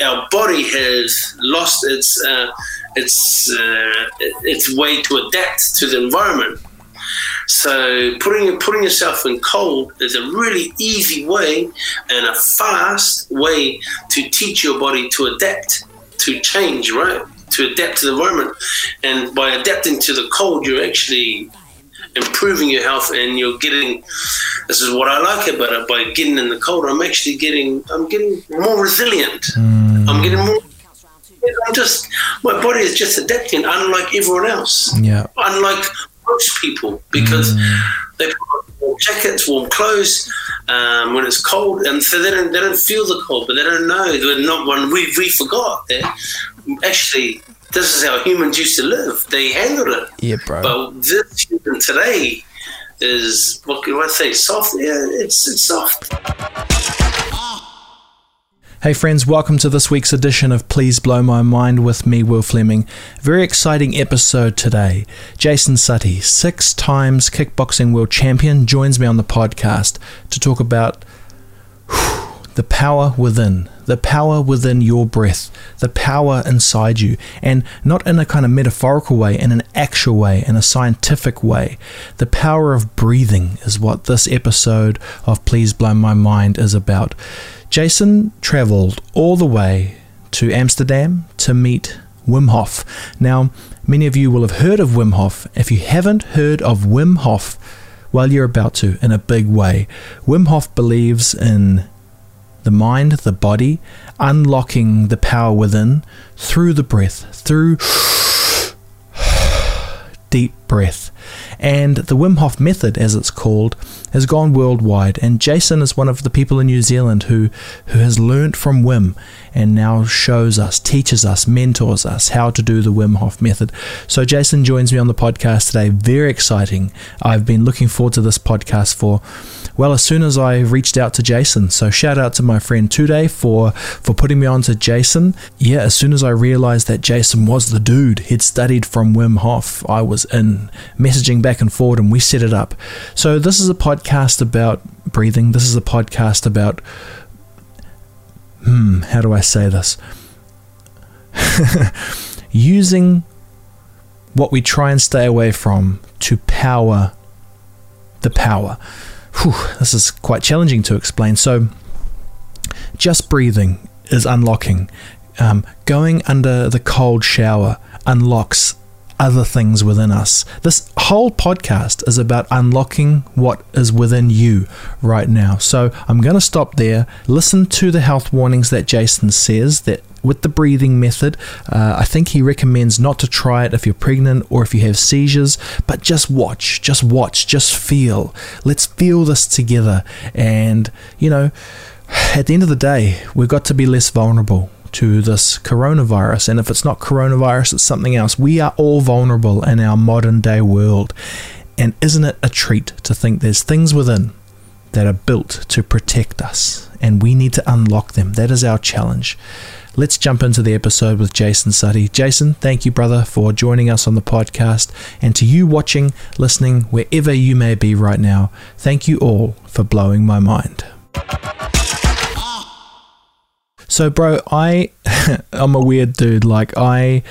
our body has lost its uh, its uh, its way to adapt to the environment. So putting putting yourself in cold is a really easy way and a fast way to teach your body to adapt, to change, right? To adapt to the environment. And by adapting to the cold, you're actually improving your health and you're getting this is what I like about it by getting in the cold I'm actually getting I'm getting more resilient mm. I'm getting more I'm just my body is just adapting unlike everyone else yeah unlike most people because mm. they put warm jackets warm clothes um, when it's cold and so they don't they don't feel the cold but they don't know they're not when we, we forgot that actually this is how humans used to live. They handled it. Yeah, bro. But this human today is what can I say? Soft. Yeah, it's it's soft. Hey friends, welcome to this week's edition of Please Blow My Mind with me, Will Fleming. Very exciting episode today. Jason Suttie, six times kickboxing world champion, joins me on the podcast to talk about whew, the power within, the power within your breath, the power inside you, and not in a kind of metaphorical way, in an actual way, in a scientific way. The power of breathing is what this episode of Please Blow My Mind is about. Jason traveled all the way to Amsterdam to meet Wim Hof. Now, many of you will have heard of Wim Hof. If you haven't heard of Wim Hof, well, you're about to in a big way. Wim Hof believes in the mind, the body, unlocking the power within through the breath, through deep breath. And the Wim Hof method, as it's called, has gone worldwide. And Jason is one of the people in New Zealand who, who has learnt from Wim and now shows us, teaches us, mentors us how to do the Wim Hof method. So Jason joins me on the podcast today. Very exciting. I've been looking forward to this podcast for well, as soon as I reached out to Jason, so shout out to my friend Today for for putting me on to Jason. Yeah, as soon as I realized that Jason was the dude, he'd studied from Wim Hof, I was in messaging back and forward, and we set it up. So this is a podcast about breathing. This is a podcast about hmm, how do I say this? Using what we try and stay away from to power the power whew, this is quite challenging to explain. So, just breathing is unlocking. Um, going under the cold shower unlocks other things within us. This whole podcast is about unlocking what is within you right now. So I'm going to stop there. Listen to the health warnings that Jason says that with the breathing method, uh, I think he recommends not to try it if you're pregnant or if you have seizures, but just watch, just watch, just feel. Let's feel this together. And, you know, at the end of the day, we've got to be less vulnerable to this coronavirus. And if it's not coronavirus, it's something else. We are all vulnerable in our modern day world. And isn't it a treat to think there's things within that are built to protect us? And we need to unlock them. That is our challenge. Let's jump into the episode with Jason Suttie. Jason, thank you, brother, for joining us on the podcast. And to you watching, listening, wherever you may be right now, thank you all for blowing my mind. So, bro, I I'm a weird dude. Like I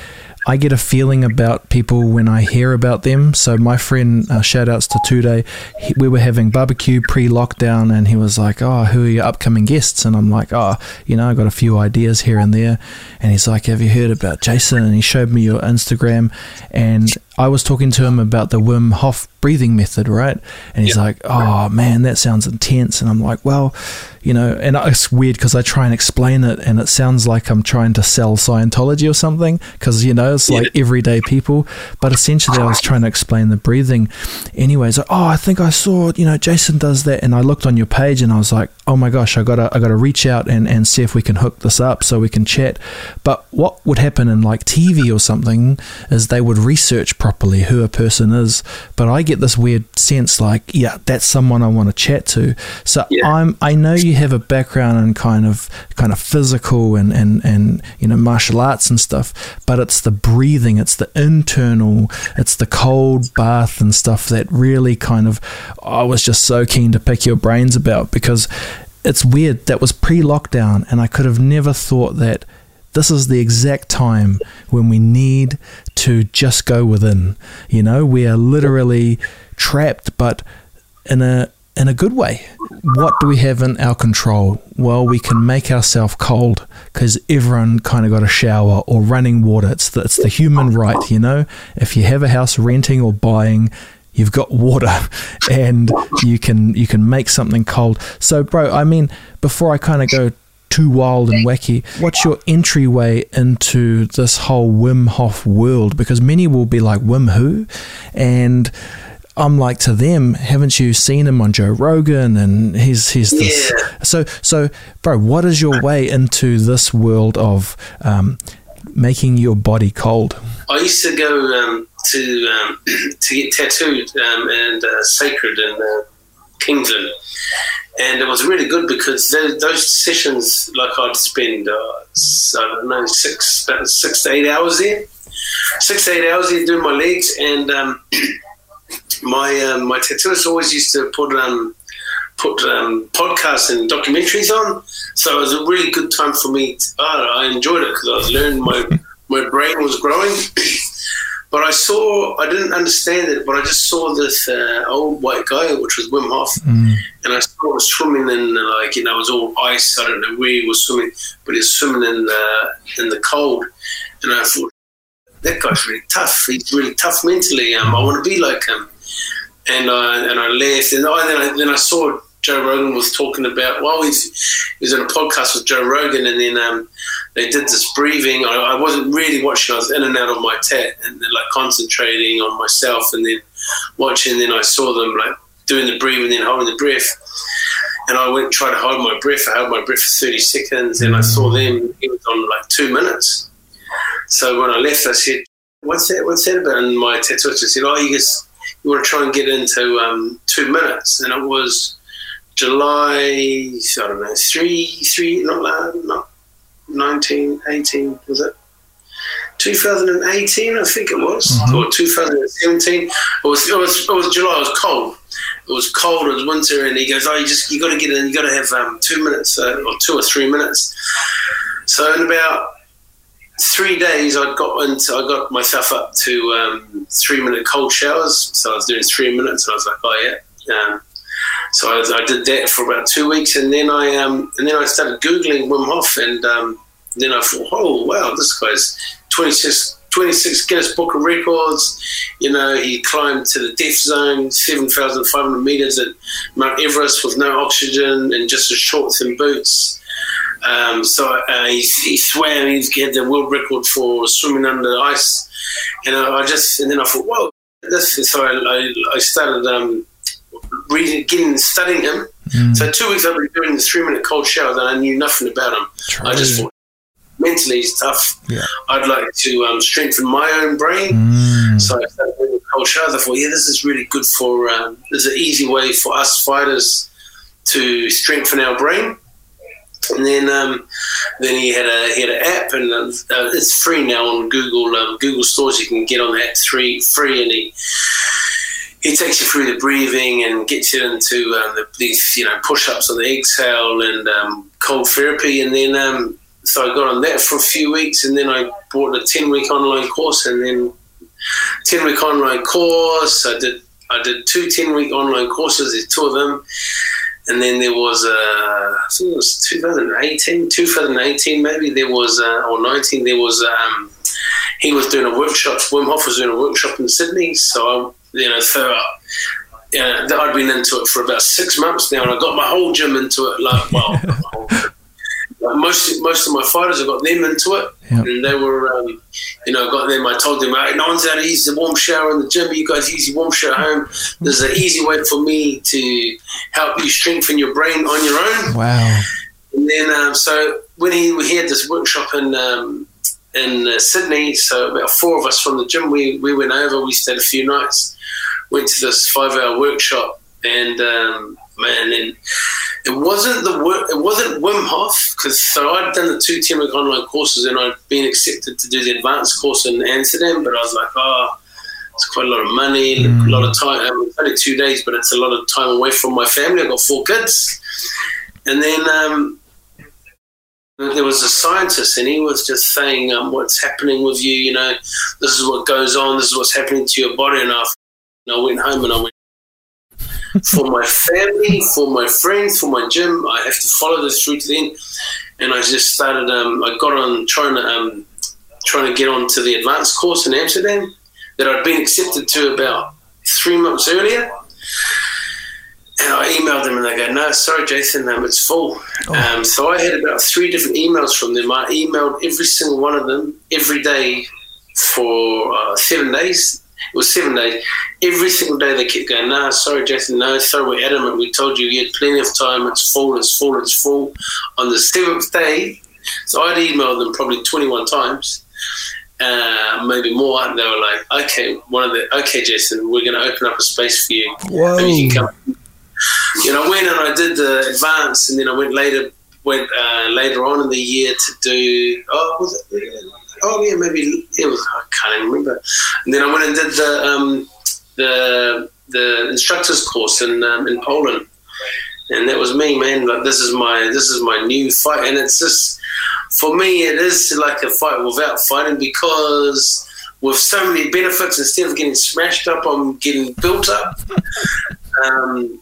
I get a feeling about people when I hear about them. So my friend, uh, shout outs to Today, he, we were having barbecue pre-lockdown, and he was like, "Oh, who are your upcoming guests?" And I'm like, "Oh, you know, I got a few ideas here and there." And he's like, "Have you heard about Jason?" And he showed me your Instagram, and I was talking to him about the Wim Hof breathing method, right? And he's like, "Oh man, that sounds intense." And I'm like, "Well." you know, and it's weird because I try and explain it, and it sounds like I'm trying to sell Scientology or something because you know it's like everyday people. But essentially, I was trying to explain the breathing. Anyways, like, oh, I think I saw you know Jason does that, and I looked on your page, and I was like, oh my gosh, I gotta I gotta reach out and and see if we can hook this up so we can chat. But what would happen in like TV or something is they would research properly who a person is, but I get this weird sense like, yeah, that's someone I want to chat to. So yeah. I'm I know you you have a background in kind of kind of physical and, and, and you know martial arts and stuff, but it's the breathing, it's the internal, it's the cold bath and stuff that really kind of I was just so keen to pick your brains about because it's weird. That was pre lockdown, and I could have never thought that this is the exact time when we need to just go within. You know, we are literally trapped, but in a in a good way. What do we have in our control? Well, we can make ourselves cold because everyone kind of got a shower or running water. It's the, it's the human right, you know. If you have a house renting or buying, you've got water and you can you can make something cold. So, bro, I mean, before I kind of go too wild and wacky. What's your entryway into this whole Wim Hof world? Because many will be like, Wim who? And I'm like to them, haven't you seen him on Joe Rogan? And he's he's this. Yeah. So so, bro, what is your way into this world of um, making your body cold? I used to go um, to um, to get tattooed um, and uh, sacred in uh, Kingsland and it was really good because those sessions, like I'd spend, uh, I don't know, six six to eight hours there, six to eight hours there doing my legs, and um, my um, my tattooist always used to put um, put um, podcasts and documentaries on, so it was a really good time for me. To, oh, I enjoyed it because I was learning my my brain was growing. But I saw, I didn't understand it, but I just saw this uh, old white guy, which was Wim Hof, mm. and I saw him swimming in like you know it was all ice. I don't know where he was swimming, but he was swimming in the in the cold, and I thought that guy's really tough. He's really tough mentally. Um, I want to be like him, and I and I left, and I, then I then I saw Joe Rogan was talking about. Well, he's he was in a podcast with Joe Rogan, and then um, they did this breathing. I, I, wasn't really watching. I was in and out of my tat, and then like concentrating on myself, and then watching. Then I saw them like doing the breathing, and holding the breath. And I went try to hold my breath. I held my breath for thirty seconds, and I saw them. It was on like two minutes. So when I left, I said, "What's that? What's that about?" And my tattooist said, "Oh, you just you want to try and get into um, two minutes," and it was July, I don't know, three, three, not, not 19, 18, was it? 2018, I think it was, mm-hmm. or 2017. It was, it was, it was July. It was cold. It was cold. It was winter, and he goes, "Oh, you just you got to get in. You got to have um, two minutes uh, or two or three minutes." So in about three days, I got into, I got myself up to um, three minute cold showers. So I was doing three minutes, and I was like, "Oh yeah." Um, so I, I, did that for about two weeks, and then I um, and then I started googling Wim Hof, and um, then I thought, oh wow, this guy's 26, 26 Guinness Book of Records. You know, he climbed to the death zone, seven thousand five hundred meters at Mount Everest with no oxygen and just his shorts and boots. Um, so uh, he, he swam. He had the world record for swimming under ice, and I, I just and then I thought, whoa, this. So I, I, I started. Um, reading, getting, studying him. Mm. So two weeks I've been doing the three minute cold shower that I knew nothing about him. I just thought mentally he's tough. Yeah. I'd like to um, strengthen my own brain. Mm. So I started doing the cold showers. I thought, yeah, this is really good for. Um, there's an easy way for us fighters to strengthen our brain. And then, um, then he had a he had an app, and uh, it's free now on Google um, Google stores. You can get on that free free, and he he takes you through the breathing and gets you into um, the, these, you know, push-ups on the exhale and um, cold therapy. And then, um, so I got on that for a few weeks, and then I bought a ten-week online course, and then ten-week online course. I did I did two 10-week online courses. There's two of them, and then there was uh, I think it was 2018, 2018 maybe. There was uh, or 19. There was um, he was doing a workshop. Wim Hof was doing a workshop in Sydney, so. I, you know, so uh, I'd been into it for about six months now, and I got my whole gym into it. Like, well, like most most of my fighters, I got them into it, yep. and they were, um, you know, I got them. I told them, hey, no one's out to use the warm shower in the gym. You guys use the warm shower home. There's an easy way for me to help you strengthen your brain on your own. Wow. And then, um, so when he, we had this workshop in um, in uh, Sydney, so about four of us from the gym, we, we went over. We stayed a few nights went to this five hour workshop, and um, man, and it wasn't the it wasn't Wim Hof because so I'd done the two week online courses and I'd been accepted to do the advanced course in Amsterdam, but I was like, oh, it's quite a lot of money, mm. a lot of time. I mean, only two days, but it's a lot of time away from my family. I've got four kids. and then um, there was a scientist, and he was just saying, um, "What's happening with you? You know, this is what goes on. This is what's happening to your body." And I, I went home and I went. for my family, for my friends, for my gym, I have to follow this through to the end. And I just started. Um, I got on trying to um, trying to get onto the advanced course in Amsterdam that I'd been accepted to about three months earlier. And I emailed them and they go, no, sorry, Jason, um, it's full. Oh. Um, so I had about three different emails from them. I emailed every single one of them every day for uh, seven days. It was seven days. Every single day they kept going, no, sorry, Jason, no, sorry, we're adamant. We told you you had plenty of time. It's full, it's full, it's full. On the seventh day, so I'd emailed them probably 21 times. Uh, maybe more. And they were like, okay, one of the, okay, Jason, we're going to open up a space for you. Whoa. And you can come you know, I went and I did the advance, and then I went later went uh, later on in the year to do oh was it oh yeah maybe it was I can't even remember. And then I went and did the um, the the instructors course in um, in Poland, and that was me, man. Like this is my this is my new fight, and it's just for me it is like a fight without fighting because with so many benefits instead of getting smashed up, I'm getting built up. Um,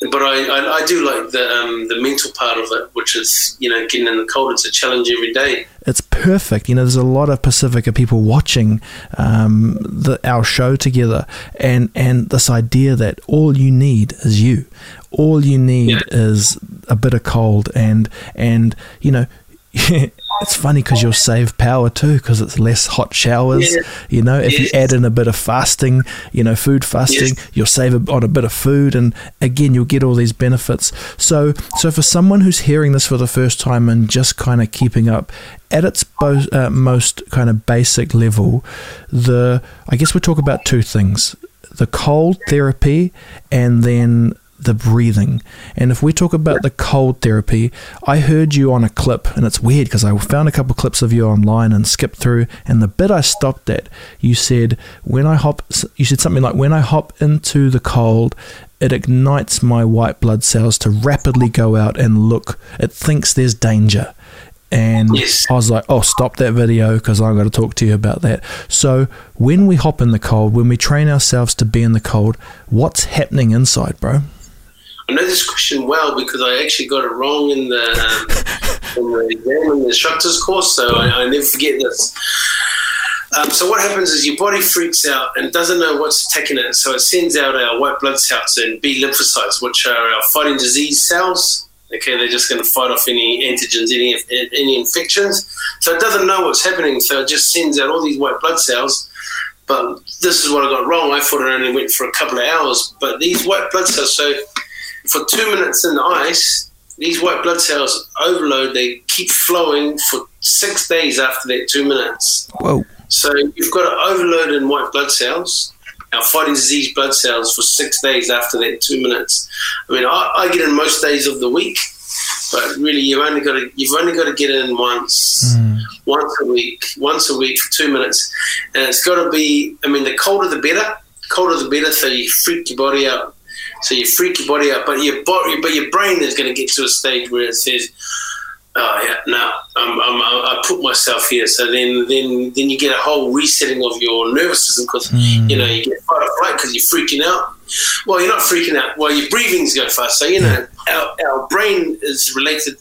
but I, I, I, do like the um, the mental part of it, which is you know getting in the cold. It's a challenge every day. It's perfect. You know, there's a lot of Pasifika people watching um, the, our show together, and and this idea that all you need is you, all you need yeah. is a bit of cold, and and you know. it's funny because you'll save power too because it's less hot showers. Yeah. You know, if yes. you add in a bit of fasting, you know, food fasting, yes. you'll save on a bit of food, and again, you'll get all these benefits. So, so for someone who's hearing this for the first time and just kind of keeping up at its bo- uh, most kind of basic level, the I guess we talk about two things: the cold therapy, and then the breathing. And if we talk about the cold therapy, I heard you on a clip, and it's weird because I found a couple of clips of you online and skipped through. And the bit I stopped at, you said, when I hop, you said something like, when I hop into the cold, it ignites my white blood cells to rapidly go out and look. It thinks there's danger. And yes. I was like, oh, stop that video because I've got to talk to you about that. So, when we hop in the cold, when we train ourselves to be in the cold, what's happening inside, bro? I know this question well because I actually got it wrong in the, um, in the exam in the instructor's course, so I, I never forget this. Um, so what happens is your body freaks out and doesn't know what's attacking it, so it sends out our white blood cells and B lymphocytes, which are our fighting disease cells. Okay, they're just going to fight off any antigens, any any infections. So it doesn't know what's happening, so it just sends out all these white blood cells. But this is what I got wrong. I thought it only went for a couple of hours, but these white blood cells. So for two minutes in the ice, these white blood cells overload. They keep flowing for six days after that two minutes. Whoa! So you've got an overload in white blood cells, our fighting disease blood cells for six days after that two minutes. I mean, I, I get in most days of the week, but really you've only got to you've only got to get in once, mm. once a week, once a week for two minutes, and it's got to be. I mean, the colder the better. Colder the better, so you freak your body out so you freak your body out, but your body, but your brain is going to get to a stage where it says, "Oh yeah, no, I'm, I'm, i put myself here." So then, then, then you get a whole resetting of your nervous system because mm. you know you get fight or flight because you're freaking out. Well, you're not freaking out. Well, your breathing's going fast. So you know, our, our brain is related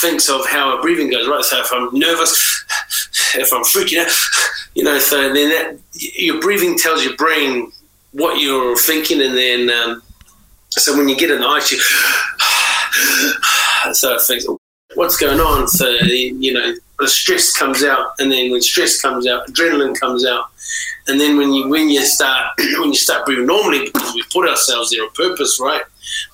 thinks of how our breathing goes, right? So if I'm nervous, if I'm freaking out, you know, so then that your breathing tells your brain what you're thinking, and then um, so when you get an the ice, you so it thinks, what's going on? So you know, the stress comes out, and then when stress comes out, adrenaline comes out, and then when you when you start when you start breathing normally because we put ourselves there on purpose, right?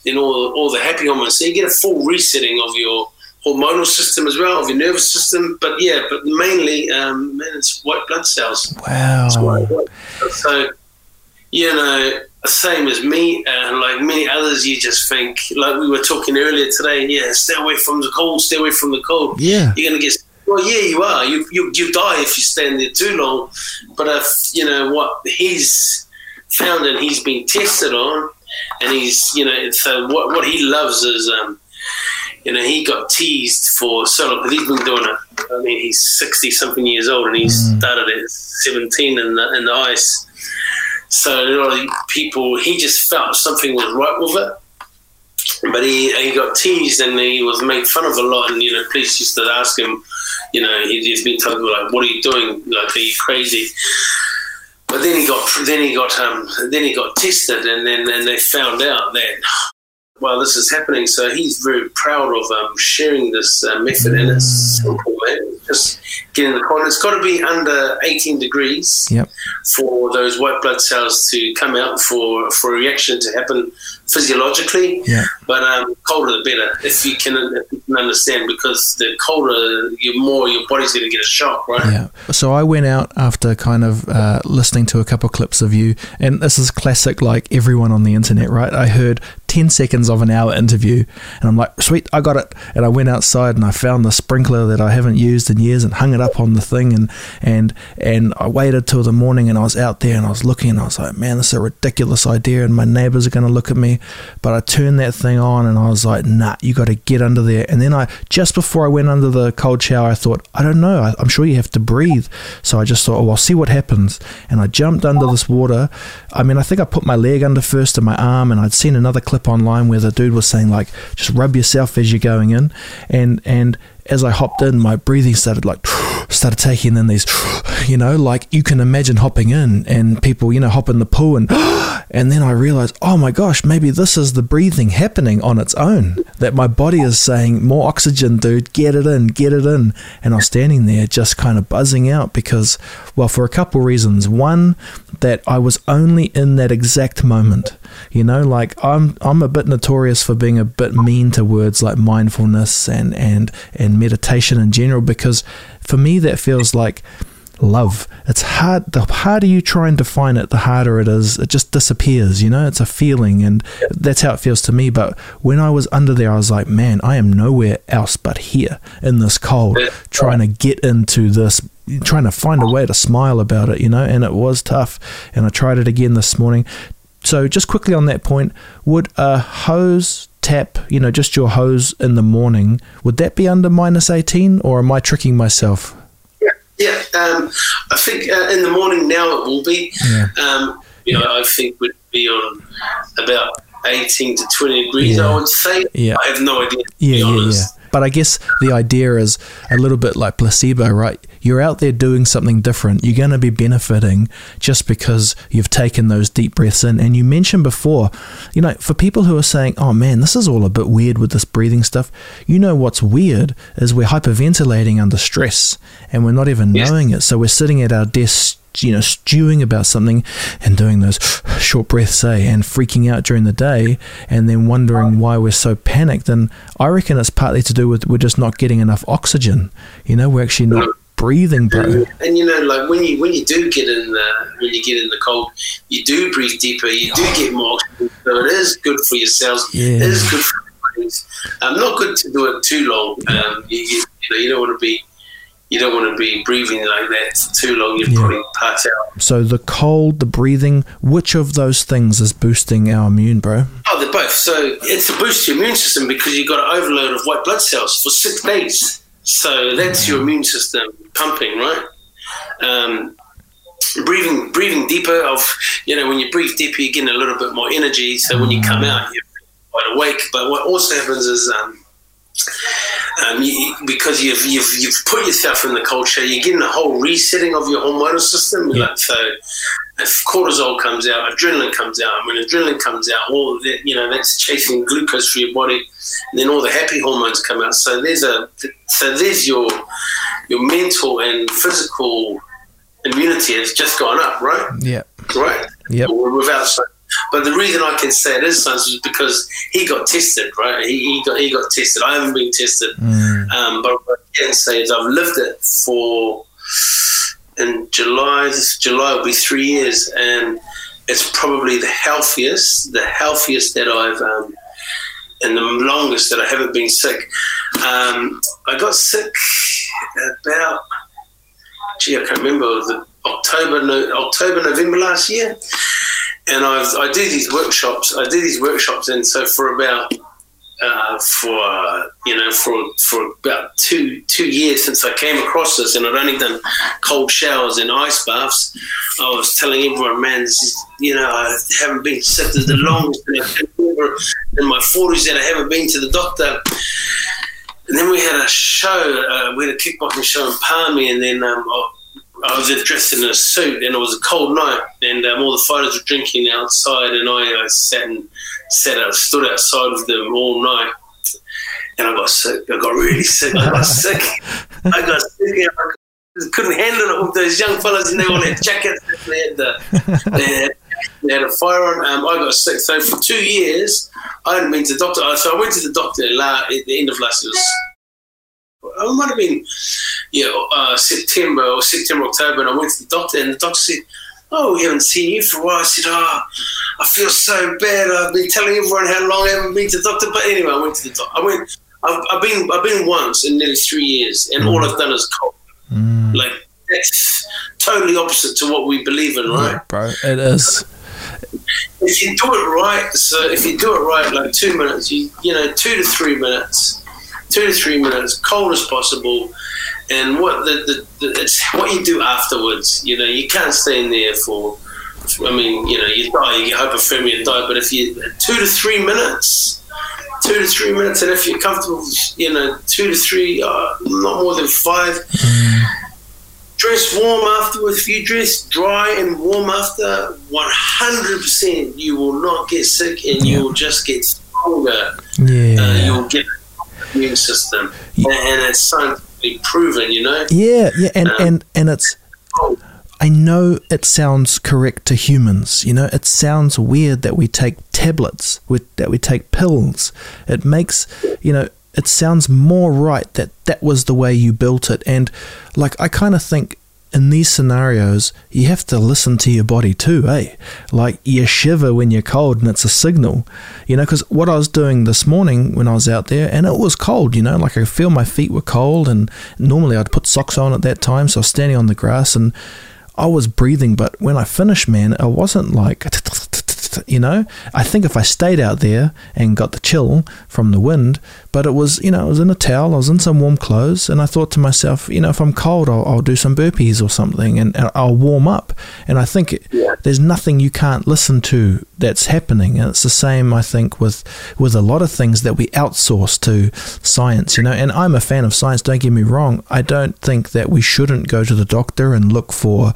Then all all the happy hormones, so you get a full resetting of your hormonal system as well, of your nervous system. But yeah, but mainly, um, man, it's white blood cells. Wow. So you know, same as me and like many others, you just think, like we were talking earlier today, yeah, stay away from the cold, stay away from the cold. Yeah. You're going to get, well, yeah, you are. You, you, you die if you stand there too long. But if, you know, what he's found and he's been tested on, and he's, you know, so what, what he loves is, um, you know, he got teased for so long because he's been doing it. I mean, he's sixty something years old, and he mm. started at seventeen in the in the ice. So a lot of people, he just felt something was right with it. But he, he got teased and he was made fun of a lot. And you know, police used to ask him, you know, he, he's been told like, "What are you doing? Like, are you crazy?" But then he got then he got um, then he got tested, and then and they found out that while this is happening. So he's very proud of um, sharing this uh, method, and it's simple, man. Just getting the cold. It's got to be under 18 degrees yep. for those white blood cells to come out for for a reaction to happen physiologically. Yeah. But um, colder the better, if you can, if you can understand, because the colder, you more your body's going to get a shock, right? Yeah. So I went out after kind of uh, listening to a couple of clips of you, and this is classic, like everyone on the internet, right? I heard 10 seconds of an hour interview, and I'm like, sweet, I got it. And I went outside and I found the sprinkler that I haven't used in years and hung it up on the thing, and and and I waited till the morning, and I was out there and I was looking, and I was like, man, this is a ridiculous idea, and my neighbors are going to look at me but I turned that thing on and I was like, nah, you got to get under there. And then I, just before I went under the cold shower, I thought, I don't know, I, am sure you have to breathe. So I just thought, oh, I'll see what happens. And I jumped under this water. I mean, I think I put my leg under first and my arm, and I'd seen another clip online where the dude was saying, like, just rub yourself as you're going in. And, and, as I hopped in, my breathing started like started taking in these, you know, like you can imagine hopping in and people, you know, hop in the pool and and then I realized, oh my gosh, maybe this is the breathing happening on its own. That my body is saying, more oxygen, dude, get it in, get it in. And I was standing there just kind of buzzing out because, well, for a couple reasons. One, that I was only in that exact moment. You know, like I'm I'm a bit notorious for being a bit mean to words like mindfulness and and and meditation in general because for me that feels like love. It's hard. The harder you try and define it, the harder it is. It just disappears. You know, it's a feeling, and that's how it feels to me. But when I was under there, I was like, man, I am nowhere else but here in this cold, trying to get into this. Trying to find a way to smile about it, you know, and it was tough. And I tried it again this morning. So, just quickly on that point, would a hose tap, you know, just your hose in the morning, would that be under minus 18 or am I tricking myself? Yeah, um, I think uh, in the morning now it will be. Yeah. Um, you know, I think would be on about 18 to 20 degrees, yeah. I would say. Yeah. I have no idea. Yeah, yeah, yeah. But I guess the idea is a little bit like placebo, right? You're out there doing something different. You're going to be benefiting just because you've taken those deep breaths in. And you mentioned before, you know, for people who are saying, oh man, this is all a bit weird with this breathing stuff, you know what's weird is we're hyperventilating under stress and we're not even yes. knowing it. So we're sitting at our desk you know, stewing about something and doing those short breaths, eh, and freaking out during the day, and then wondering why we're so panicked. And I reckon it's partly to do with we're just not getting enough oxygen. You know, we're actually not breathing, bro. And you know, like when you when you do get in the when you get in the cold, you do breathe deeper. You do get more oxygen, so it is good for your cells. Yeah. It is good for your brains. Um, not good to do it too long. Um, you, you, you know, you don't want to be you don't want to be breathing like that too long. You're yeah. probably out. So the cold, the breathing, which of those things is boosting our immune, bro? Oh, they're both. So it's to boost your immune system because you've got an overload of white blood cells for six days. So that's your immune system pumping, right? Um, breathing, breathing deeper. Of you know, when you breathe deeper, you're getting a little bit more energy. So when you come out, you're quite awake. But what also happens is um, um, you, because you've, you've you've put yourself in the culture, you're getting a whole resetting of your hormonal system. Yeah. Like, so if cortisol comes out, adrenaline comes out, and when adrenaline comes out, all that you know that's chasing glucose for your body, and then all the happy hormones come out. So there's a so there's your your mental and physical immunity has just gone up, right? Yeah. Right. Yep. Without but the reason I can say it is science is because he got tested, right? He, he got he got tested. I haven't been tested, mm. um, but what I can say is I've lived it for in July. This July will be three years, and it's probably the healthiest, the healthiest that I've. Um, and the longest that I haven't been sick. Um, I got sick about, gee, I can't remember, the October, no, October, November last year and I've, I do these workshops. I do these workshops, and so for about uh, for you know for for about two two years since I came across this, and I'd only done cold showers and ice baths. I was telling everyone, man, is, you know, I haven't been sick the longest in my forties and I haven't been to the doctor. And then we had a show, uh, we had a kickboxing show in Palmy, and then um, I was dressed in a suit, and it was a cold night, and um, all the fighters were drinking outside, and I, I sat and sat out, stood outside with them all night, and I got sick. I got really sick. I got sick. I got sick. I couldn't handle it with those young fellas, and they all had jackets. They had the, they had, they had a fire on. Um, I got sick. So for two years, I hadn't been to the doctor. So I went to the doctor at the end of last year. I might have been, you know, uh, September or September, October, and I went to the doctor, and the doctor said, "Oh, we haven't seen you for a while." I said, "Oh, I feel so bad. I've been telling everyone how long I haven't been to the doctor." But anyway, I went to the doctor. I went. I've, I've been. I've been once in nearly three years, and mm. all I've done is cold. Mm. Like that's totally opposite to what we believe in, right? Yeah, bro, it is. If you do it right, so if you do it right, like two minutes, you you know, two to three minutes two to three minutes, cold as possible. And what the, the, the, it's what you do afterwards. You know, you can't stay in there for. I mean, you know, you die, you get hypothermia, die. But if you two to three minutes, two to three minutes, and if you're comfortable, you know, two to three, uh, not more than five. Dress warm afterwards. If you dress dry and warm after, 100% you will not get sick and you will just get stronger. Yeah. Uh, you'll get immune system, yeah. and it's scientifically proven. You know. Yeah, yeah, and um, and and it's. I know it sounds correct to humans. You know, it sounds weird that we take tablets, with, that we take pills. It makes, you know, it sounds more right that that was the way you built it. And like, I kind of think in these scenarios, you have to listen to your body too, eh? Like you shiver when you're cold and it's a signal, you know, because what I was doing this morning when I was out there and it was cold, you know, like I feel my feet were cold and normally I'd put socks on at that time. So I was standing on the grass and I was breathing, but when I finished, man, I wasn't like you know. I think if I stayed out there and got the chill from the wind, but it was, you know, I was in a towel, I was in some warm clothes, and I thought to myself, you know, if I'm cold, I'll, I'll do some burpees or something and, and I'll warm up. And I think yeah. there's nothing you can't listen to that's happening. And it's the same, I think, with, with a lot of things that we outsource to science, you know. And I'm a fan of science, don't get me wrong. I don't think that we shouldn't go to the doctor and look for,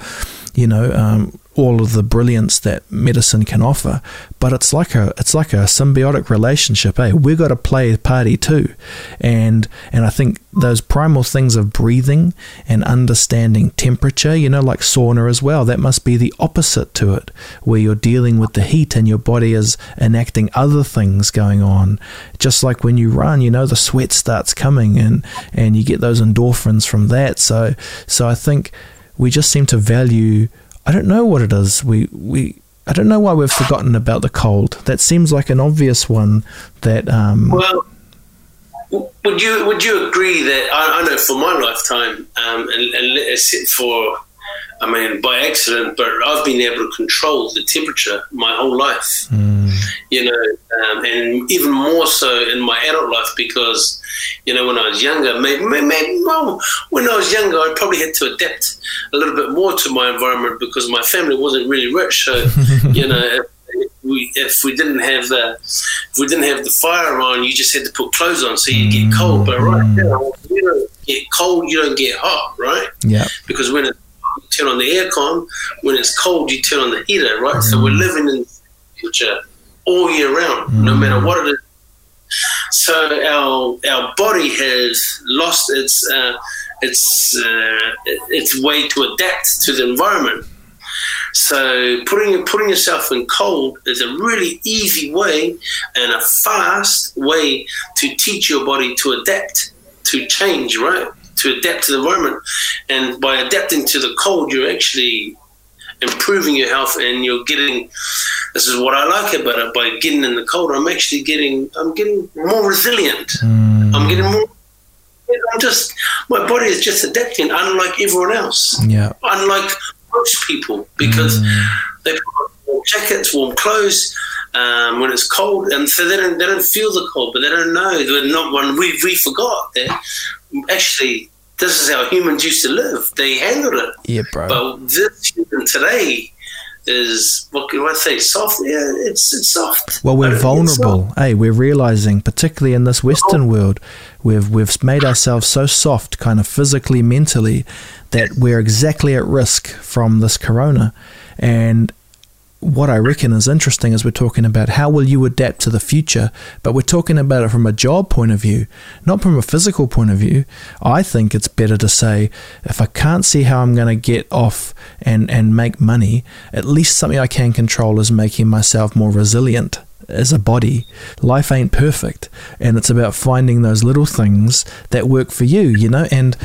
you know, um, all of the brilliance that medicine can offer. But it's like a it's like a symbiotic relationship. Hey, eh? we've got to play a party too, and and I think those primal things of breathing and understanding temperature, you know, like sauna as well. That must be the opposite to it, where you're dealing with the heat and your body is enacting other things going on. Just like when you run, you know, the sweat starts coming and and you get those endorphins from that. So so I think we just seem to value I don't know what it is. We we I don't know why we've forgotten about the cold. That seems like an obvious one. That um, well, would you would you agree that I, I know for my lifetime, um, and, and for I mean, by accident, but I've been able to control the temperature my whole life. Mm. You know, um, and even more so in my adult life because, you know, when I was younger, maybe, maybe well, when I was younger, I probably had to adapt a little bit more to my environment because my family wasn't really rich. So, you know, we if we didn't have the if we didn't have the fire on, you just had to put clothes on so you get cold. But right mm. now, you don't get cold, you don't get hot, right? Yeah. Because when it turn on the aircon. When it's cold, you turn on the heater, right? Mm. So we're mm. living in the temperature all year round, mm. no matter what it is. So our our body has lost its uh, its uh, its way to adapt to the environment. So putting putting yourself in cold is a really easy way and a fast way to teach your body to adapt to change, right? To adapt to the environment. And by adapting to the cold, you're actually improving your health and you're getting this is what I like about it by getting in the cold I'm actually getting I'm getting more resilient mm. I'm getting more I'm just my body is just adapting unlike everyone else yeah unlike most people because mm. they put warm jackets warm clothes um, when it's cold, and so they don't they don't feel the cold, but they don't know. They're not one. We we forgot that actually this is how humans used to live. They handled it. Yeah, bro. But this human today is what can I say? Soft. Yeah, it's it's soft. Well, we're don't think it's vulnerable. Hey, we're realizing, particularly in this Western oh. world, we've we've made ourselves so soft, kind of physically, mentally, that we're exactly at risk from this corona. And what I reckon is interesting is we're talking about how will you adapt to the future, but we're talking about it from a job point of view, not from a physical point of view. I think it's better to say if I can't see how I'm going to get off and and make money, at least something I can control is making myself more resilient as a body. Life ain't perfect, and it's about finding those little things that work for you, you know, and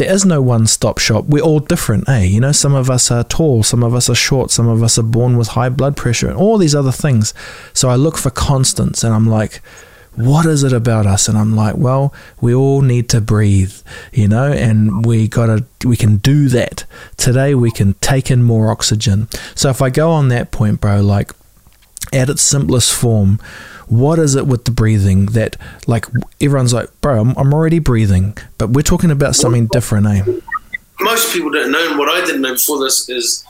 there is no one stop shop. We're all different, eh? You know, some of us are tall, some of us are short, some of us are born with high blood pressure, and all these other things. So I look for constants and I'm like, what is it about us? And I'm like, well, we all need to breathe, you know, and we gotta, we can do that. Today we can take in more oxygen. So if I go on that point, bro, like, at its simplest form, what is it with the breathing that like everyone's like, bro, I'm, I'm already breathing, but we're talking about something different, eh? most people don't know, and what I didn't know before this is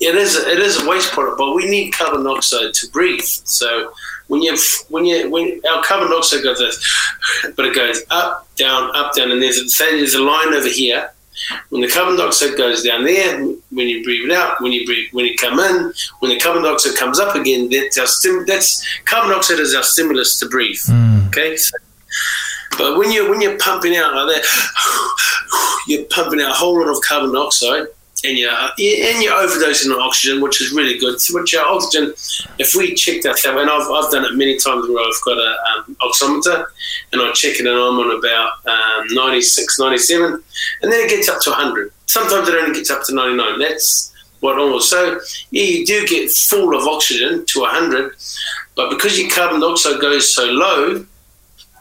it is it is a waste product, but we need carbon dioxide to breathe. So when you when you when our carbon dioxide goes, this, but it goes up, down, up, down, and there's a, there's a line over here. When the carbon dioxide goes down there, when you breathe it out, when you breathe, when you come in, when the carbon dioxide comes up again, that's our stim- that's carbon dioxide is our stimulus to breathe. Mm. Okay, so, but when you when you're pumping out like that, you're pumping out a whole lot of carbon dioxide, and you're overdosing on oxygen, which is really good. So, Which our oxygen, if we check that, and I've, I've done it many times where I've got a um, oximeter, and I check it, and I'm on about um, 96, 97, and then it gets up to 100. Sometimes it only gets up to 99. That's what almost. So yeah, you do get full of oxygen to 100, but because your carbon dioxide goes so low,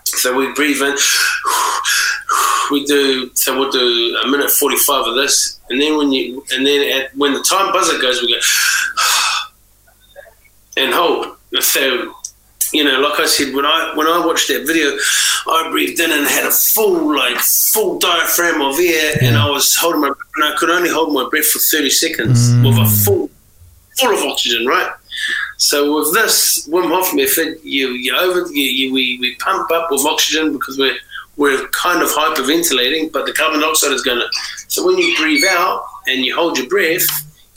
so we breathe in. We do so. We'll do a minute forty-five of this, and then when you and then at, when the time buzzer goes, we go and hold. So you know, like I said, when I when I watched that video, I breathed in and had a full like full diaphragm of air, and I was holding my breath, and I could only hold my breath for thirty seconds mm. with a full full of oxygen, right? So with this Wim Hof method, you you over you, you, we, we pump up with oxygen because we're we're kind of hyperventilating, but the carbon dioxide is going to. So when you breathe out and you hold your breath,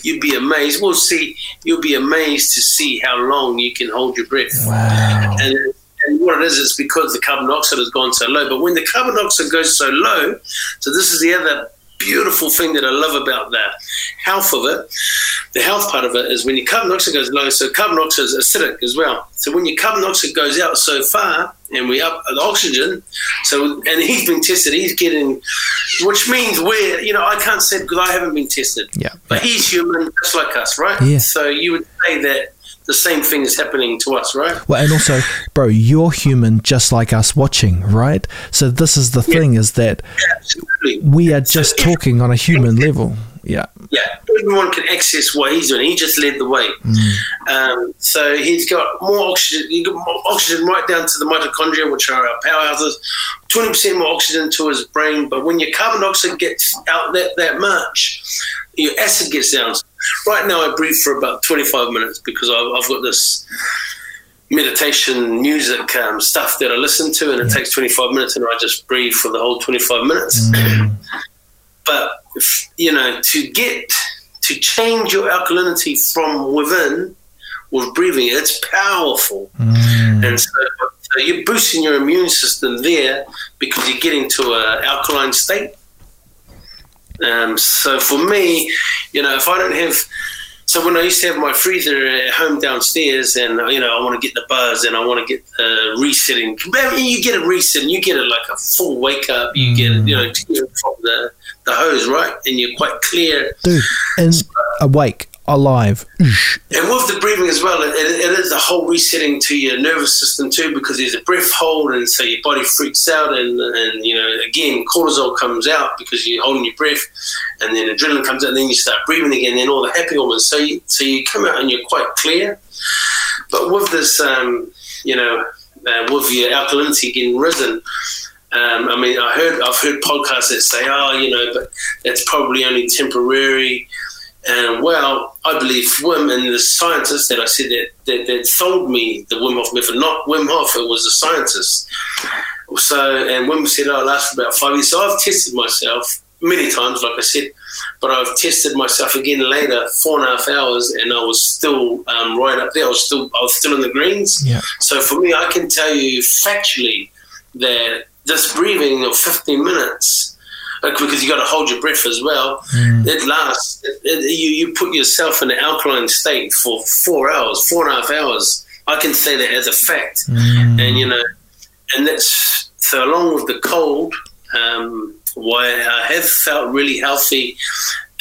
you'd be amazed. We'll see. You'll be amazed to see how long you can hold your breath. Wow. And, and what it is is because the carbon dioxide has gone so low. But when the carbon dioxide goes so low, so this is the other beautiful thing that I love about the health of it. The health part of it is when your carbon dioxide goes low, so carbon dioxide is acidic as well. So when your carbon dioxide goes out so far and we up the oxygen, so and he's been tested, he's getting, which means we're, you know, I can't say because I haven't been tested, Yeah. but he's human just like us, right? Yeah. So you would say that the same thing is happening to us, right? Well, and also, bro, you're human just like us watching, right? So this is the thing is that Absolutely. we are just So talking on a human level. Yeah. yeah, everyone can access what he's doing. He just led the way. Um, so he's got more oxygen. He got more oxygen right down to the mitochondria, which are our powerhouses. Twenty percent more oxygen to his brain. But when your carbon dioxide gets out that that much, your acid gets down. Right now, I breathe for about twenty-five minutes because I've, I've got this meditation music um, stuff that I listen to, and it takes 25 minutes, and I just breathe for the whole 25 minutes. but if, you know, to get to change your alkalinity from within with breathing, it's powerful, and so, so you're boosting your immune system there because you're getting to an alkaline state. Um, so for me, you know, if I don't have so when I used to have my freezer at home downstairs, and you know I want to get the buzz and I want to get the resetting. You get a reset, and you get it like a full wake up. You get it, you know, from the the hose, right? And you're quite clear. Dude, and awake, alive. And with the breathing as well, it, it is a whole resetting to your nervous system too, because there's a breath hold, and so your body freaks out, and and you know again cortisol comes out because you're holding your breath, and then adrenaline comes out, and then you start breathing again, and then all the happy hormones. So you so you come out and you're quite clear. but with this, um, you know, uh, with your alkalinity getting risen, um, I mean, I heard I've heard podcasts that say, "Oh, you know, but that's probably only temporary." And well, I believe Wim and the scientists that I said that, that, that told me the Wim Hof method, not Wim Hof, it was a scientist. So, and Wim said, oh, it lasts for about five years. So I've tested myself many times, like I said, but I've tested myself again later, four and a half hours, and I was still um, right up there. I was still, I was still in the greens. Yeah. So for me, I can tell you factually that this breathing of 15 minutes because you got to hold your breath as well. Mm. It lasts. It, it, you you put yourself in an alkaline state for four hours, four and a half hours. I can say that as a fact, mm. and you know, and that's so along with the cold. Um, why I have felt really healthy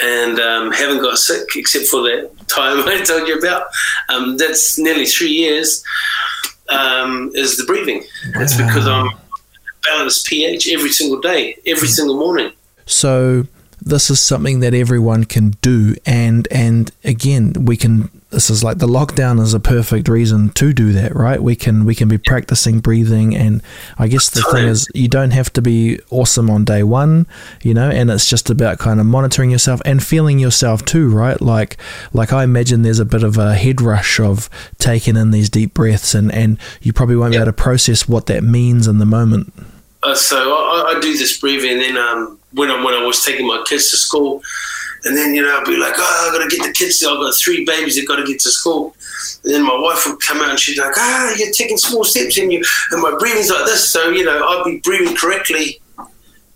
and um, haven't got sick except for that time I told you about. Um, that's nearly three years. Um, is the breathing? It's because I'm balanced pH every single day, every single morning. So this is something that everyone can do and and again we can this is like the lockdown is a perfect reason to do that right? We can we can be practicing breathing and i guess the thing is you don't have to be awesome on day one you know and it's just about kind of monitoring yourself and feeling yourself too right? Like like i imagine there's a bit of a head rush of taking in these deep breaths and and you probably won't be able to process what that means in the moment uh, so I, I, do this breathing, and then um, when I when I was taking my kids to school, and then you know I'd be like, oh, I got to get the kids. I've got three babies that got to get to school. And then my wife would come out and she'd be like, ah, you're taking small steps, and you and my breathing's like this. So you know I'd be breathing correctly.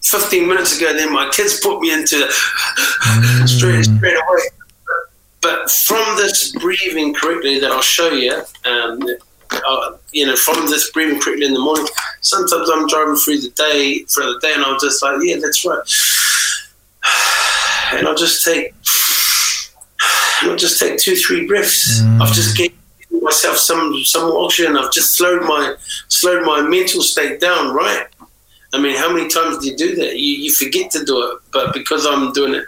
15 minutes ago, then my kids put me into mm. straight straight away. But from this breathing correctly that I'll show you, um, uh, you know, from this breathing correctly in the morning. Sometimes I'm driving through the day, throughout the day, and I'm just like, yeah, that's right. And I'll just take, I'll just take two, three breaths. Mm. I've just given myself some some oxygen. I've just slowed my slowed my mental state down. Right. I mean, how many times do you do that? You, you forget to do it, but because I'm doing it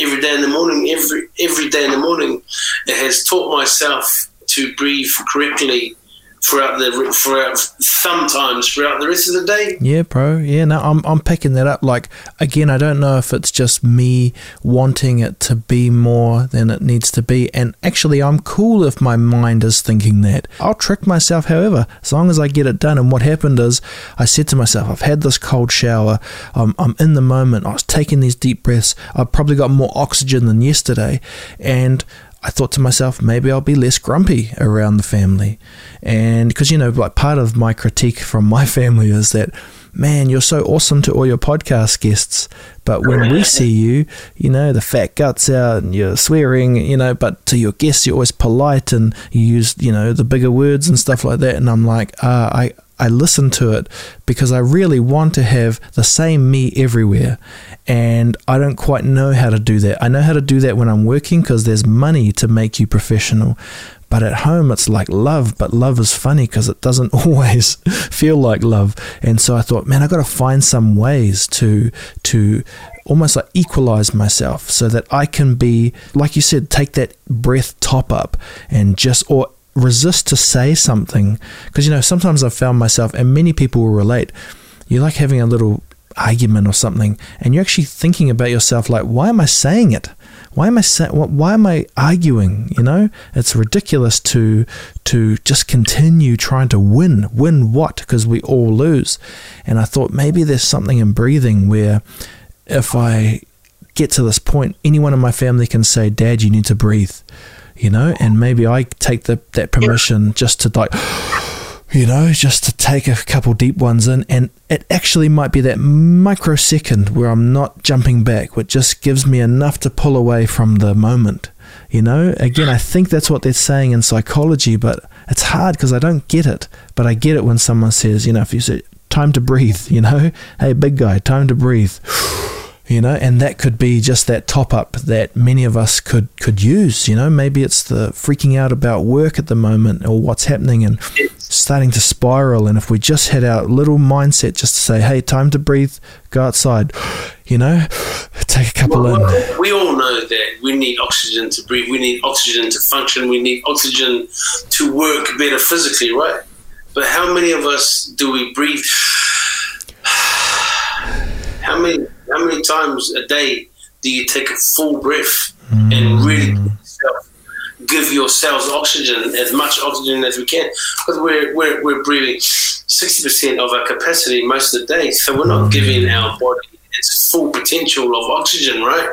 every day in the morning, every every day in the morning, it has taught myself to breathe correctly throughout the throughout sometimes throughout the rest of the day. Yeah, bro. Yeah, no, I'm I'm picking that up. Like again, I don't know if it's just me wanting it to be more than it needs to be, and actually, I'm cool if my mind is thinking that. I'll trick myself, however, as long as I get it done. And what happened is, I said to myself, I've had this cold shower. I'm I'm in the moment. I was taking these deep breaths. I've probably got more oxygen than yesterday, and I thought to myself, maybe I'll be less grumpy around the family. And because, you know, like part of my critique from my family is that, man, you're so awesome to all your podcast guests. But when we see you, you know, the fat guts out and you're swearing, you know, but to your guests, you're always polite and you use, you know, the bigger words and stuff like that. And I'm like, uh, I, I listen to it because I really want to have the same me everywhere and I don't quite know how to do that. I know how to do that when I'm working because there's money to make you professional. But at home, it's like love, but love is funny because it doesn't always feel like love. And so I thought, man, I got to find some ways to to almost like equalize myself so that I can be, like you said, take that breath top up and just or resist to say something because you know sometimes I've found myself, and many people will relate. You like having a little argument or something, and you're actually thinking about yourself like, why am I saying it? Why am I say, why am I arguing? You know, it's ridiculous to to just continue trying to win. Win what? Because we all lose. And I thought maybe there's something in breathing where if I get to this point, anyone in my family can say, "Dad, you need to breathe." You know, and maybe I take the that permission just to like you know, just to take a couple deep ones in. And it actually might be that microsecond where I'm not jumping back, which just gives me enough to pull away from the moment. You know, again, I think that's what they're saying in psychology, but it's hard because I don't get it. But I get it when someone says, you know, if you say, time to breathe, you know, hey, big guy, time to breathe you know and that could be just that top up that many of us could could use you know maybe it's the freaking out about work at the moment or what's happening and starting to spiral and if we just had our little mindset just to say hey time to breathe go outside you know, take a couple well, in. We all know that we need oxygen to breathe. We need oxygen to function. We need oxygen to work better physically, right? But how many of us do we breathe? How many how many times a day do you take a full breath mm. and really give yourselves oxygen, as much oxygen as we can? Because we're, we're, we're breathing 60% of our capacity most of the day. So we're not giving our body its full potential of oxygen, right?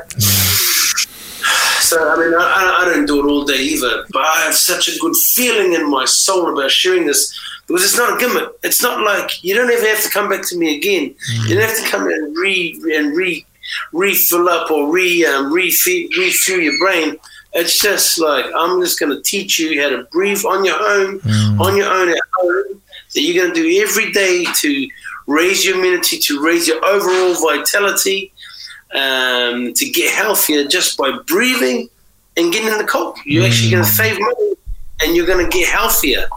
So, I mean, I, I don't do it all day either, but I have such a good feeling in my soul about sharing this because it's not a gimmick. It's not like you don't ever have to come back to me again. Mm. You don't have to come and re and re refill up or re um, refuel, refuel your brain. It's just like I'm just going to teach you how to breathe on your own, mm. on your own at home. That you're going to do every day to raise your immunity, to raise your overall vitality, um, to get healthier just by breathing and getting in the cold. You're mm. actually going to save money and you're going to get healthier.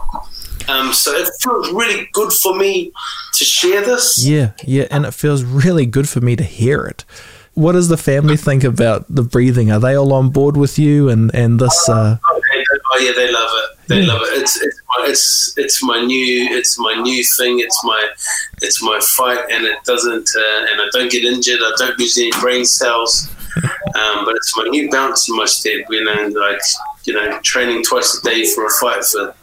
Um, so it feels really good for me to share this. Yeah, yeah, and it feels really good for me to hear it. What does the family think about the breathing? Are they all on board with you and and this? Uh... Oh yeah, they love it. They yeah. love it. It's it's my, it's it's my new it's my new thing. It's my it's my fight, and it doesn't uh, and I don't get injured. I don't lose any brain cells. Um, but it's my new bounce in my step. You know, like you know, training twice a day for a fight for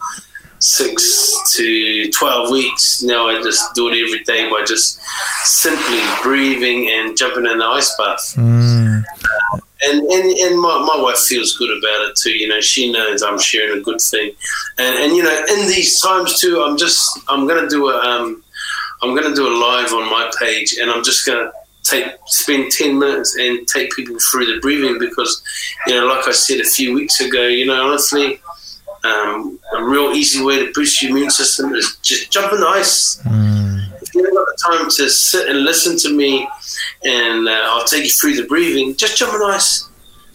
six to 12 weeks. Now I just do it every day by just simply breathing and jumping in the ice bath. Mm. Uh, and and, and my, my wife feels good about it too. You know, she knows I'm sharing a good thing. And, and you know, in these times too, I'm just, I'm to do a, um, I'm to do a live on my page and I'm just to take spend 10 minutes and take people through the breathing because you know like i said a few weeks ago you know honestly um, a real easy way to boost your immune system is just jump in the ice. Mm. If you don't have got the time to sit and listen to me, and uh, I'll take you through the breathing, just jump in the ice.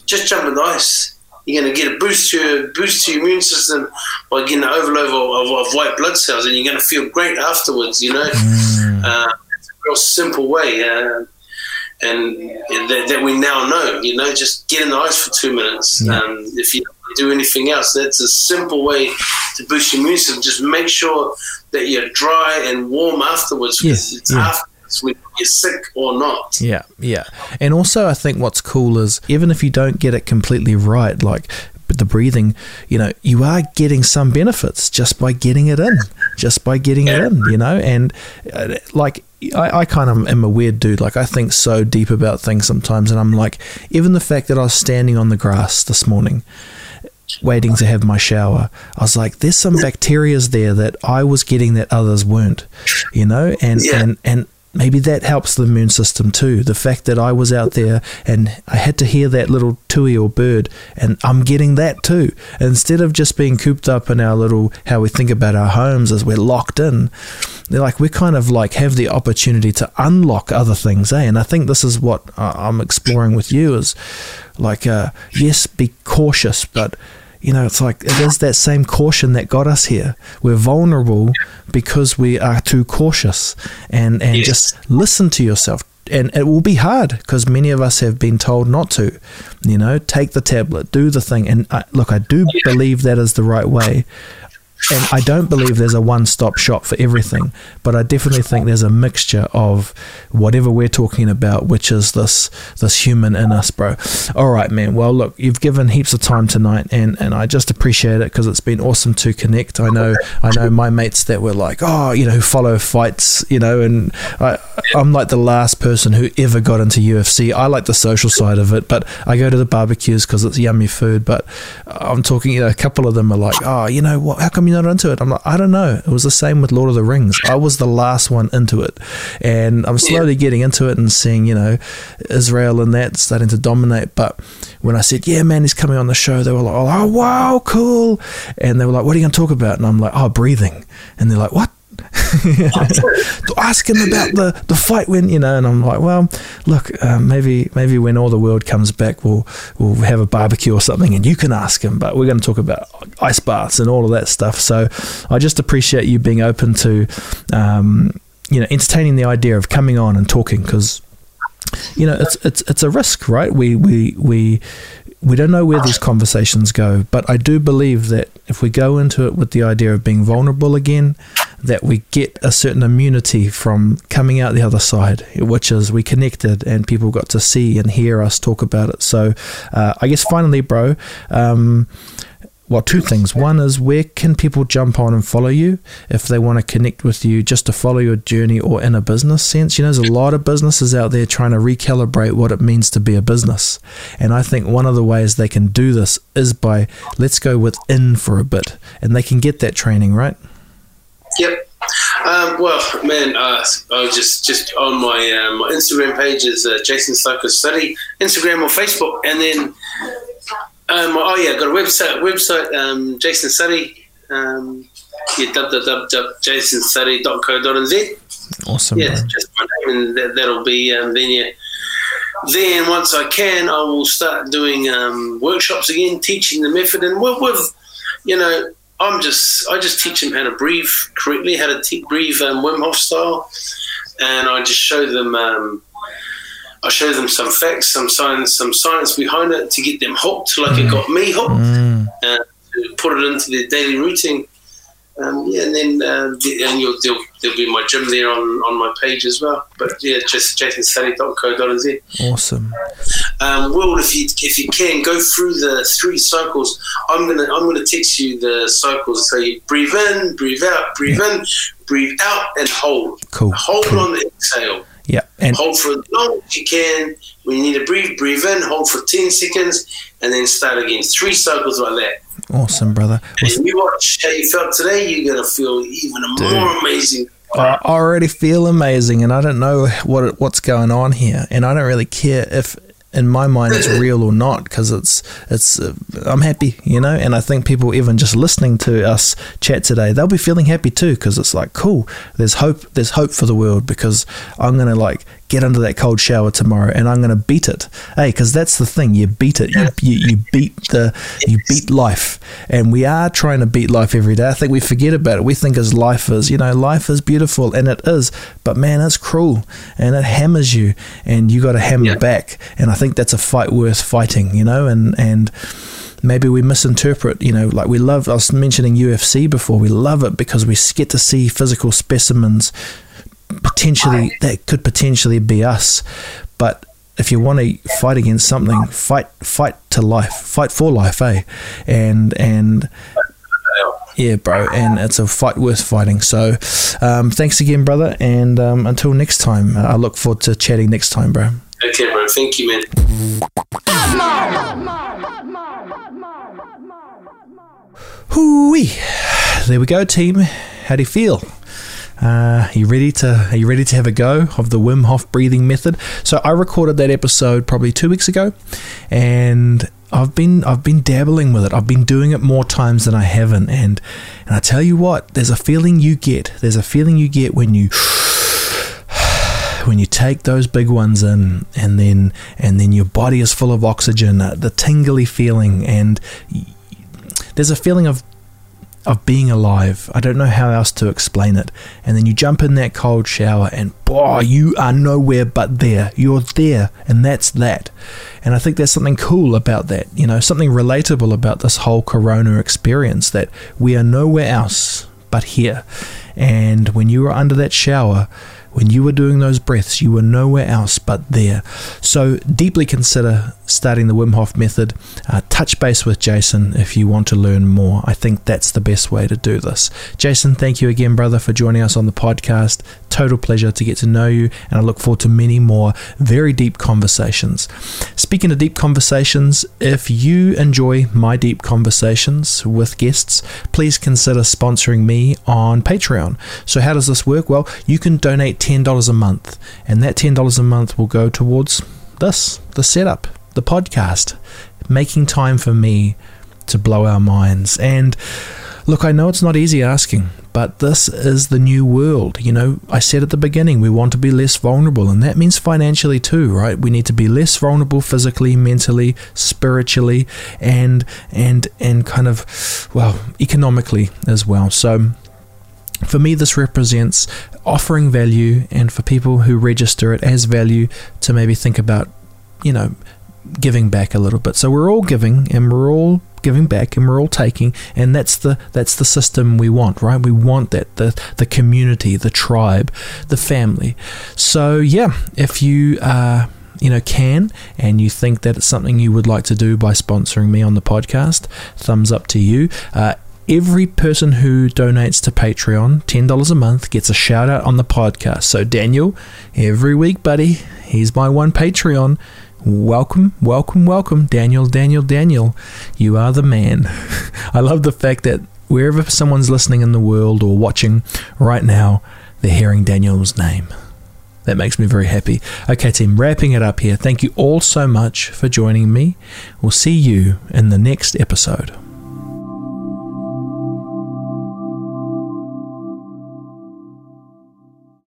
Just jump in the ice. You're going to get a boost to your, boost to your immune system by getting an overload of, of, of white blood cells, and you're going to feel great afterwards. You know, mm. uh, it's a real simple way. Uh, and that, that, we now know. You know, just get in the ice for two minutes. Yeah. Um, if you do anything else, that's a simple way to boost your immune system. Just make sure that you're dry and warm afterwards because yes. it's yeah. afterwards when you're sick or not. Yeah, yeah. And also, I think what's cool is even if you don't get it completely right, like the breathing, you know, you are getting some benefits just by getting it in, just by getting yeah. it in, you know, and uh, like I, I kind of am a weird dude. Like I think so deep about things sometimes, and I'm like, even the fact that I was standing on the grass this morning, waiting to have my shower, I was like, there's some bacterias there that I was getting that others weren't, you know, and yeah. and and maybe that helps the immune system too. The fact that I was out there and I had to hear that little tui or bird, and I'm getting that too. instead of just being cooped up in our little how we think about our homes as we're locked in, they're like we kind of like have the opportunity to unlock other things, eh? And I think this is what I'm exploring with you is like, uh, yes, be cautious, but you know, it's like it is that same caution that got us here. We're vulnerable because we are too cautious, and and yes. just listen to yourself. And it will be hard because many of us have been told not to. You know, take the tablet, do the thing. And I, look, I do believe that is the right way and I don't believe there's a one-stop shop for everything, but I definitely think there's a mixture of whatever we're talking about, which is this this human in us, bro. All right, man. Well, look, you've given heaps of time tonight, and and I just appreciate it because it's been awesome to connect. I know I know my mates that were like, oh, you know, who follow fights, you know, and I I'm like the last person who ever got into UFC. I like the social side of it, but I go to the barbecues because it's yummy food. But I'm talking, you know, a couple of them are like, oh, you know what? How come you're not into it? I'm like, I don't know. It was the same with Lord of the Rings. I was the last one into it, and I'm slowly yeah. getting into it and seeing, you know, Israel and that starting to dominate. But when I said, yeah, man, he's coming on the show, they were like, oh, wow, cool. And they were like, what are you going to talk about? And I'm like, oh, breathing. And they're like, what? ask him about the, the fight when you know and I'm like well look uh, maybe maybe when all the world comes back we'll we'll have a barbecue or something and you can ask him but we're going to talk about ice baths and all of that stuff so I just appreciate you being open to um, you know entertaining the idea of coming on and talking because you know, it's it's it's a risk, right? We we we we don't know where these conversations go, but I do believe that if we go into it with the idea of being vulnerable again, that we get a certain immunity from coming out the other side, which is we connected and people got to see and hear us talk about it. So, uh, I guess finally, bro, um, well, two things. One is where can people jump on and follow you if they want to connect with you just to follow your journey or in a business sense? You know, there's a lot of businesses out there trying to recalibrate what it means to be a business. And I think one of the ways they can do this is by let's go within for a bit. And they can get that training, right? Yep. Um, well, man, uh, I was just just on my um, my Instagram page is uh, Jason Slocum Suttie, Instagram or Facebook, and then um, oh yeah, got a website. Website um, Jason Suttie. Um, yeah, www.jasonsuttie.co.nz. Awesome. Yeah, just my name, and that, that'll be um, then. Yeah, then once I can, I will start doing um, workshops again, teaching the method, and with, with you know, I'm just I just teach them how to breathe correctly, how to te- breathe um, Wim Hof style, and I just show them. Um, I show them some facts, some science, some science behind it to get them hooked, like mm. it got me hooked, Mm. uh, to put it into their daily routine. Um, yeah, and then uh, the- and you'll, there'll, there'll be my gym there on, on my page as well. But yeah, just jasonsuttie.co.nz. Awesome. Um, Will, if you if you can go through the three cycles, I'm gonna I'm gonna text you the cycles. So you breathe in, breathe out, breathe in, breathe out, and hold. Cool. Hold cool. on the exhale. Yeah. And Hold for as long as you can. When you need to breathe, breathe in, hold for 10 seconds, and then start again. Three cycles like that. awesome, brother. And you watch how you felt today, you're going to feel even more amazing. I already feel amazing, and I don't know what what's going on here, and I don't really care if, in my mind, it's real or not, because it's it's. Uh, I'm happy, you know, and I think people even just listening to us chat today, they'll be feeling happy too, because it's like cool. There's hope. There's hope for the world because I'm gonna like get under that cold shower tomorrow, and I'm gonna beat it. Hey, because that's the thing, you beat it. You, you you beat the you beat life, and we are trying to beat life every day. I think we forget about it. We think as life is, you know, life is beautiful, and it is, but man, it's cruel, and it hammers you, and you got to hammer Yeah. back. And I think that's a fight worth fighting, you know, and and maybe we misinterpret, you know, like we love, I was mentioning UFC before, we love it because we get to see physical specimens potentially, that could potentially be us. But if you want to fight against something, fight, fight to life, fight for life, eh? And, and, yeah, bro, and it's a fight worth fighting. So, um, thanks again, brother, and um, until next time, I look forward to chatting next time, bro. Okay, bro. Thank you, man. Hooey! There we go, team. How do you feel? Uh, are you ready to? Are you ready to have a go of the Wim Hof breathing method? So I recorded that episode probably two weeks ago, and I've been I've been dabbling with it. I've been doing it more times than I haven't, and and I tell you what, there's a feeling you get. There's a feeling you get when you when you take those big ones in and then and then your body is full of oxygen uh, the tingly feeling and y- there's a feeling of of being alive. I don't know how else to explain it. And then you jump in that cold shower and boy you are nowhere but there. You're there and that's that. And i think there's something cool about that you know something relatable about this whole corona experience that we are nowhere else but here. And when you were under that shower when you were doing those breaths, you were nowhere else but there. So, deeply consider starting the Wim Hof method. Uh, touch base with Jason if you want to learn more. I think that's the best way to do this. Jason, thank you again, brother, for joining us on the podcast. Total pleasure to get to know you, and I look forward to many more very deep conversations. Speaking of deep conversations, if you enjoy my deep conversations with guests, please consider sponsoring me on Patreon. So, how does this work? Well, you can donate $10 a month, and that $10 a month will go towards this the setup, the podcast, making time for me to blow our minds. And look, I know it's not easy asking, but this is the new world. You know, I said at the beginning, we want to be less vulnerable, and that means financially too, right? We need to be less vulnerable physically, mentally, spiritually, and and and kind of well, economically as well. So for me, this represents offering value, and for people who register it as value to maybe think about, you know, giving back a little bit. So we're all giving, and we're all giving back, and we're all taking, and that's the that's the system we want, right? We want that the the community, the tribe, the family. So yeah, if you uh, you know can and you think that it's something you would like to do by sponsoring me on the podcast, thumbs up to you. Uh, every person who donates to Patreon, $10 a month, gets a shout out on the podcast. So, Daniel, every week, buddy, he's my one Patreon. Welcome, welcome, welcome, Daniel, Daniel, Daniel. You are the man. I love the fact that wherever someone's listening in the world or watching right now, they're hearing Daniel's name. That makes me very happy. Okay, team, wrapping it up here. Thank you all so much for joining me. We'll see you in the next episode.